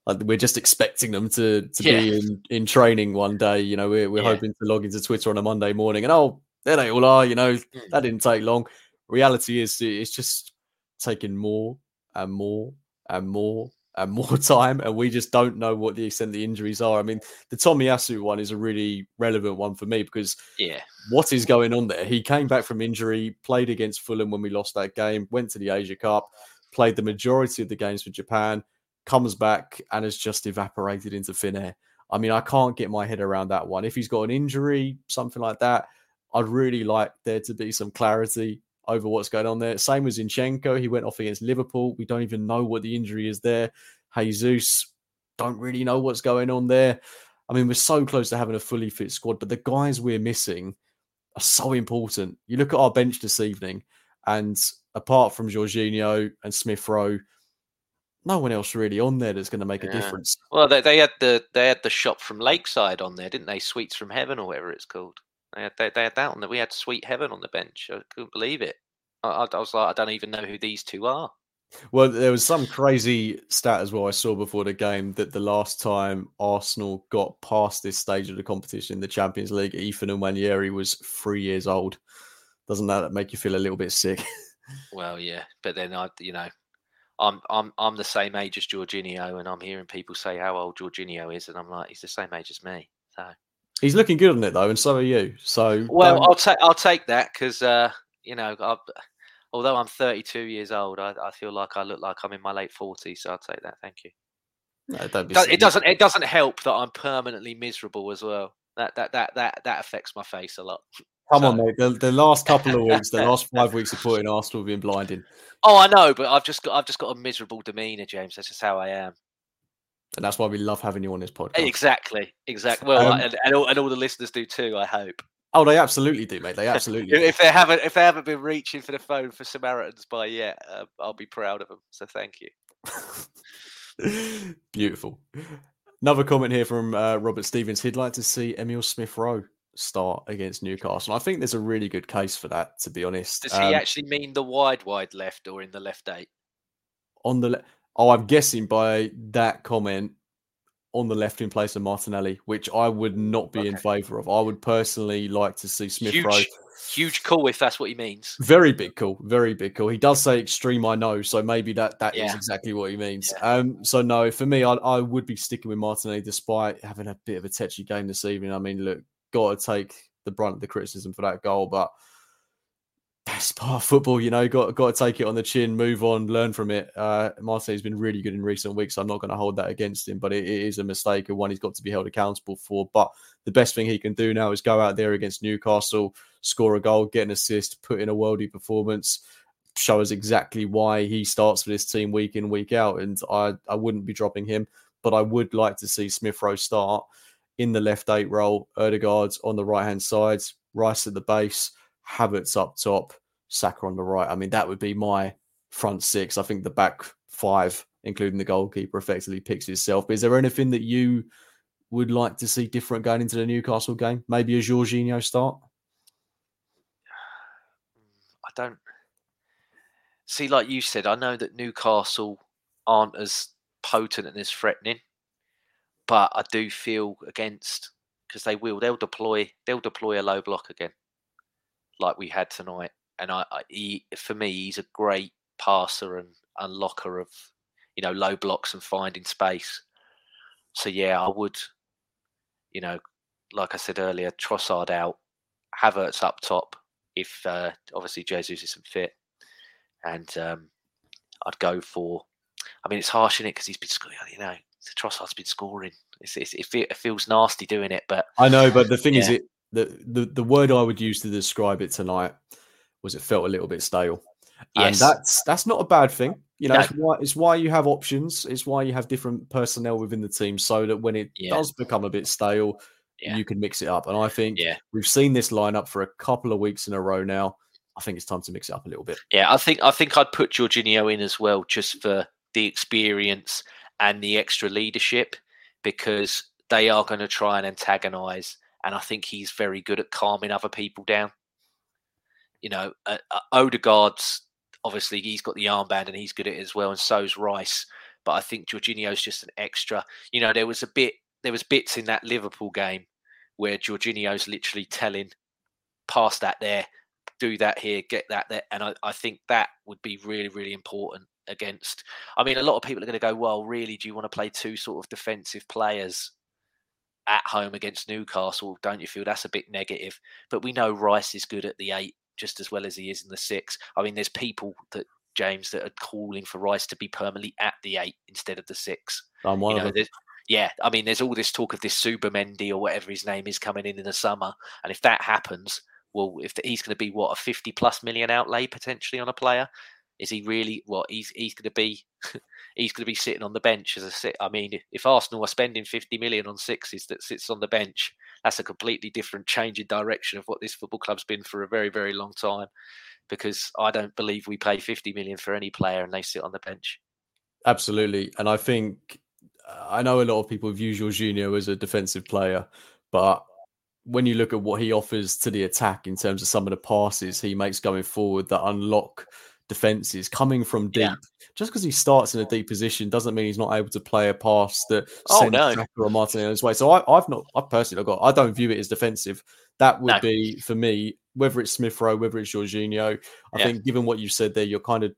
Like we're just expecting them to to yeah. be in, in training one day. You know, we're we're yeah. hoping to log into Twitter on a Monday morning, and oh, there they all are. You know, mm. that didn't take long. Reality is, it's just taking more and more and more and more time, and we just don't know what the extent of the injuries are. I mean, the Tomiyasu one is a really relevant one for me because yeah, what is going on there? He came back from injury, played against Fulham when we lost that game, went to the Asia Cup, played the majority of the games for Japan, comes back and has just evaporated into thin air. I mean, I can't get my head around that one. If he's got an injury, something like that, I'd really like there to be some clarity over what's going on there. Same as Zinchenko. He went off against Liverpool. We don't even know what the injury is there. Jesus, don't really know what's going on there. I mean, we're so close to having a fully fit squad, but the guys we're missing are so important. You look at our bench this evening, and apart from Jorginho and Smith Rowe, no one else really on there that's going to make yeah. a difference. Well, they, they had the they had the shop from Lakeside on there, didn't they? Sweets from Heaven or whatever it's called. They had, they, they had that on there. We had Sweet Heaven on the bench. I couldn't believe it. I, I was like, I don't even know who these two are. Well, there was some crazy stat as well I saw before the game that the last time Arsenal got past this stage of the competition, the Champions League, Ethan Nwaneri was three years old. Doesn't that make you feel a little bit sick? well, yeah, but then I, you know, I'm I'm I'm the same age as Jorginho, and I'm hearing people say how old Jorginho is, and I'm like, he's the same age as me. So he's looking good on it though, and so are you. So well, um... I'll take I'll take that because uh, you know, i although I'm 32 years old, I, I feel like I look like I'm in my late 40s. So I'll take that. Thank you. No, it doesn't. It doesn't help that I'm permanently miserable as well. That that that that that affects my face a lot. Come so. on, mate. The, the last couple of weeks, the last five weeks of supporting Arsenal have been blinding. Oh, I know, but I've just got I've just got a miserable demeanour, James. That's just how I am. And that's why we love having you on this podcast. Exactly, exactly. Well, um, and, and all, and all the listeners do too. I hope. Oh, they absolutely do, mate. They absolutely. if they haven't, if they haven't been reaching for the phone for Samaritans by yet, uh, I'll be proud of them. So thank you. Beautiful. Another comment here from uh, Robert Stevens. He'd like to see Emil Smith Rowe start against Newcastle. I think there's a really good case for that, to be honest. Does he um, actually mean the wide, wide left or in the left eight? On the le- oh, I'm guessing by that comment on the left in place of Martinelli, which I would not be okay. in favour of. I would personally like to see Smith Rowe. Huge call if that's what he means. Very big call. Very big call. He does say extreme, I know, so maybe that that yeah. is exactly what he means. Yeah. Um, so no, for me, I, I would be sticking with Martinelli despite having a bit of a tetchy game this evening. I mean, look, got to take the brunt of the criticism for that goal, but that's part of football, you know. Got got to take it on the chin, move on, learn from it. Uh, Marseille's been really good in recent weeks. So I'm not going to hold that against him, but it, it is a mistake and one he's got to be held accountable for. But the best thing he can do now is go out there against Newcastle, score a goal, get an assist, put in a worldy performance, show us exactly why he starts for this team week in week out. And I I wouldn't be dropping him, but I would like to see Smith Rowe start in the left eight role, Odegaard's on the right hand side, Rice at the base, Havertz up top, Saka on the right. I mean, that would be my front six. I think the back five, including the goalkeeper, effectively picks itself. But is there anything that you would like to see different going into the Newcastle game? Maybe a Jorginho start? Don't see, like you said, I know that Newcastle aren't as potent and as threatening but I do feel against because they will they'll deploy they'll deploy a low block again, like we had tonight. And I, I he, for me, he's a great passer and unlocker of you know low blocks and finding space. So yeah, I would, you know, like I said earlier, Trossard out, Havertz up top if uh, obviously Jesus isn't fit, and um, I'd go for. I mean, it's harsh in it because he's been, scoring. you know, Trossard's been scoring. It's, it's, it, it feels nasty doing it, but I know. But the thing is, it the, the the word I would use to describe it tonight was it felt a little bit stale, and Yes. that's that's not a bad thing. You know, No. it's why it's why you have options. It's why you have different personnel within the team, so that when it Yeah. does become a bit stale, Yeah. you can mix it up. And I think Yeah. we've seen this lineup for a couple of weeks in a row now. I think it's time to mix it up a little bit. Yeah, I think I think I'd put Jorginho in as well, just for the experience and the extra leadership, because they are going to try and antagonise, and I think he's very good at calming other people down. You know, uh, uh, Odegaard's obviously he's got the armband and he's good at it as well, and so's Rice. But I think Jorginho's just an extra. You know, there was a bit, there was bits in that Liverpool game where Jorginho's literally telling, pass that there, do that here, get that there. And I, I think that would be really, really important against. I mean, a lot of people are going to go, well, really, do you want to play two sort of defensive players at home against Newcastle? Don't you feel that's a bit negative? But we know Rice is good at the eight just as well as he is in the six. I mean, there's people that, James, that are calling for Rice to be permanently at the eight instead of the six. I'm one You of them. Yeah, I mean, there's all this talk of this Zubimendi or whatever his name is coming in in the summer, and if that happens, well, if he's going to be what a 50 plus million outlay potentially on a player, is he really what he's he's going to be? he's going to be sitting on the bench as a sit. I mean, if Arsenal are spending 50 million on sixes that sits on the bench, that's a completely different change in direction of what this football club's been for a very very long time. Because I don't believe we pay 50 million for any player and they sit on the bench. Absolutely. And I think I know a lot of people view Jorginho as a defensive player, but when you look at what he offers to the attack in terms of some of the passes he makes going forward that unlock defenses coming from deep, Yeah. just because he starts in a deep position doesn't mean he's not able to play a pass that Oh, no. Saka or Martinelli's way. So I, I've not, I personally got, I don't view it as defensive. That would No. be for me, whether it's Smith Rowe, whether it's Jorginho. I Yeah. think given what you said there, you're kind of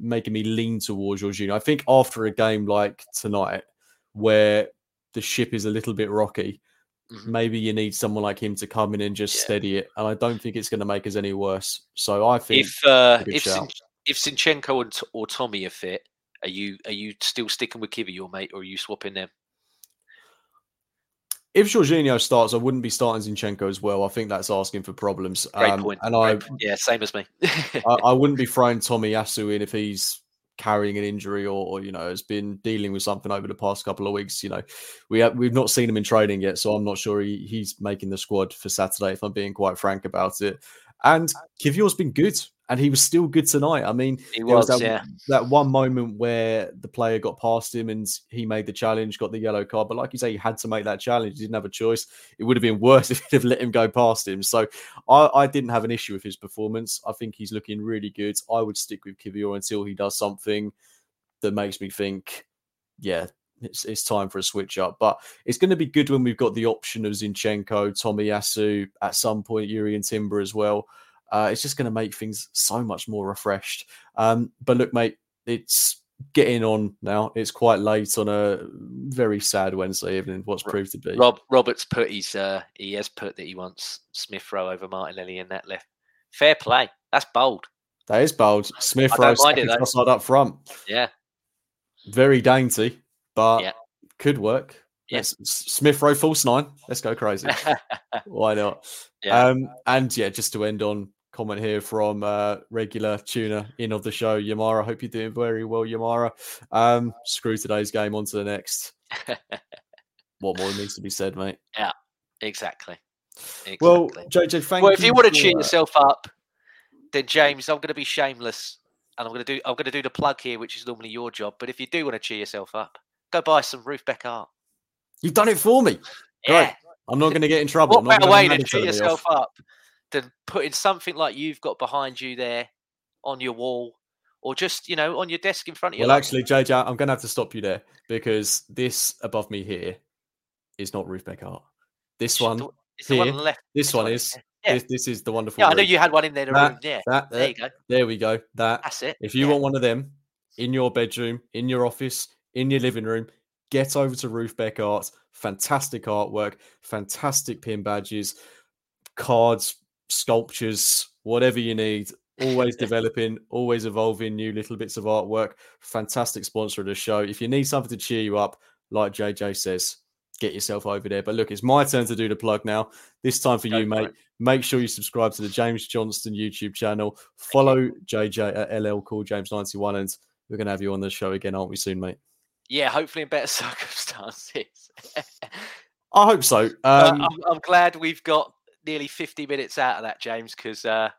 making me lean towards Jorginho. I think after a game like tonight, where the ship is a little bit rocky, Mm-hmm. maybe you need someone like him to come in and just steady it. And I don't think it's going to make us any worse. So I think if uh, if shout. Sin- if Zinchenko and T- or Tommy are fit, are you are you still sticking with Kiwior, mate, or are you swapping them? if Jorginho starts, I wouldn't be starting Zinchenko as well. I think that's asking for problems. Great Um, point. And great I, point. yeah, same as me. I, I wouldn't be throwing Tomiyasu in if he's carrying an injury or, or you know has been dealing with something over the past couple of weeks. You know, we have, we've not seen him in training yet, so I'm not sure he, he's making the squad for Saturday. If I'm being quite frank about it, and Kiwior's been good, and he was still good tonight. I mean, He there was, that, yeah. that one moment where the player got past him and he made the challenge, got the yellow card. But like you say, he had to make that challenge. He didn't have a choice. It would have been worse if he'd have let him go past him. So I, I didn't have an issue with his performance. I think he's looking really good. I would stick with Kivior until he does something that makes me think, yeah, it's, it's time for a switch up. But it's going to be good when we've got the option of Zinchenko, Tomiyasu, at some point Jurriën Timber as well. Uh, it's just going to make things so much more refreshed. Um, but look, mate, it's getting on now. It's quite late on a very sad Wednesday evening. What's proved to be. Rob Roberts put his uh, he has put that he wants Smith Rowe over Martinelli in that left. Fair play. That's bold. That is bold. Smith Rowe mind it, second though. side up front. Yeah. Very dainty, but Yeah. could work. Yeah. Yes, Smith Rowe false nine. Let's go crazy. Why not? Yeah. Um, and yeah, just to end on comment here from uh, regular tuner in of the show, Yamara. Hope you're doing very well, Yamara. Um, screw today's game on to the next. what more needs to be said, mate? Yeah, exactly. exactly. Well, JJ, thank well, if you want to cheer uh, yourself up, then James, I'm going to be shameless, and I'm going to do I'm going to do the plug here, which is normally your job. But if you do want to cheer yourself up, go buy some Ruth Beck art. You've done it for me. Yeah. Great. I'm not going to get in trouble. What better way to cheer yourself off. up than putting something like you've got behind you there on your wall, or just you know on your desk in front of you? Well, actually, JJ, I'm going to have to stop you there because this above me here is not Ruth Beck art. This one, the one here, on the left. This, This one one, is. yeah. This, this is the wonderful. Yeah, I know you had one in there. The That- room. Yeah, that- there you go. There we go. That. That's it. If you Yeah. want one of them in your bedroom, in your office, in your living room, get over to Ruth Beck Art. Fantastic artwork, fantastic pin badges, cards, sculptures, whatever you need. always developing, always evolving new little bits of artwork. Fantastic sponsor of the show. If you need something to cheer you up, like JJ says, get yourself over there. But look, it's my turn to do the plug now. This time for Go you, mate. It. Make sure you subscribe to the James Johnston YouTube channel. Follow JJ at LL Call James 91 and we're going to have you on the show again, aren't we, soon, mate? Yeah, hopefully in better circumstances. I hope so. Um, uh, I'm, I'm, glad we've got nearly 50 minutes out of that, James, because uh,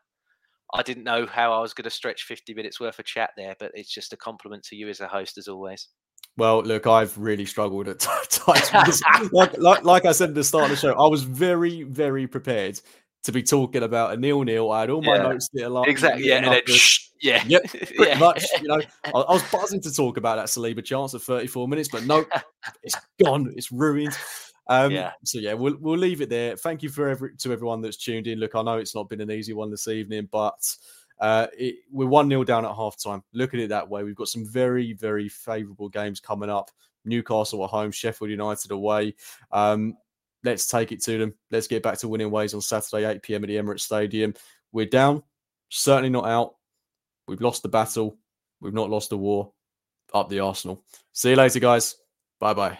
I didn't know how I was going to stretch 50 minutes worth of chat there, but it's just a compliment to you as a host, as always. Well, look, I've really struggled at times. like, like, like I said at the start of the show, I was very, very prepared to be talking about a nil nil. I had all my yeah. notes there. Like, exactly. Yeah. And then, shh, yeah. Yep. Pretty yeah. much. You know, I, I, was buzzing to talk about that Saliba chance of 34 minutes, but no, it's gone. It's ruined. Um, yeah. So yeah, we'll we'll leave it there. Thank you for every to everyone that's tuned in. Look, I know it's not been an easy one this evening, but uh, it, we're one 0 down at half time. Look at it that way. We've got some very very favourable games coming up. Newcastle at home, Sheffield United away. Um, let's take it to them. Let's get back to winning ways on Saturday, 8 p.m. at the Emirates Stadium. We're down, certainly not out. We've lost the battle. We've not lost the war. Up the Arsenal. See you later, guys. Bye bye.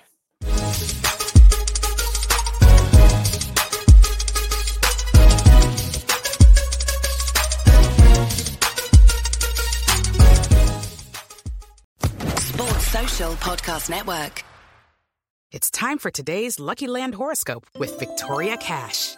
Sports Social Podcast Network. It's time for today's Lucky Land horoscope with Victoria Cash.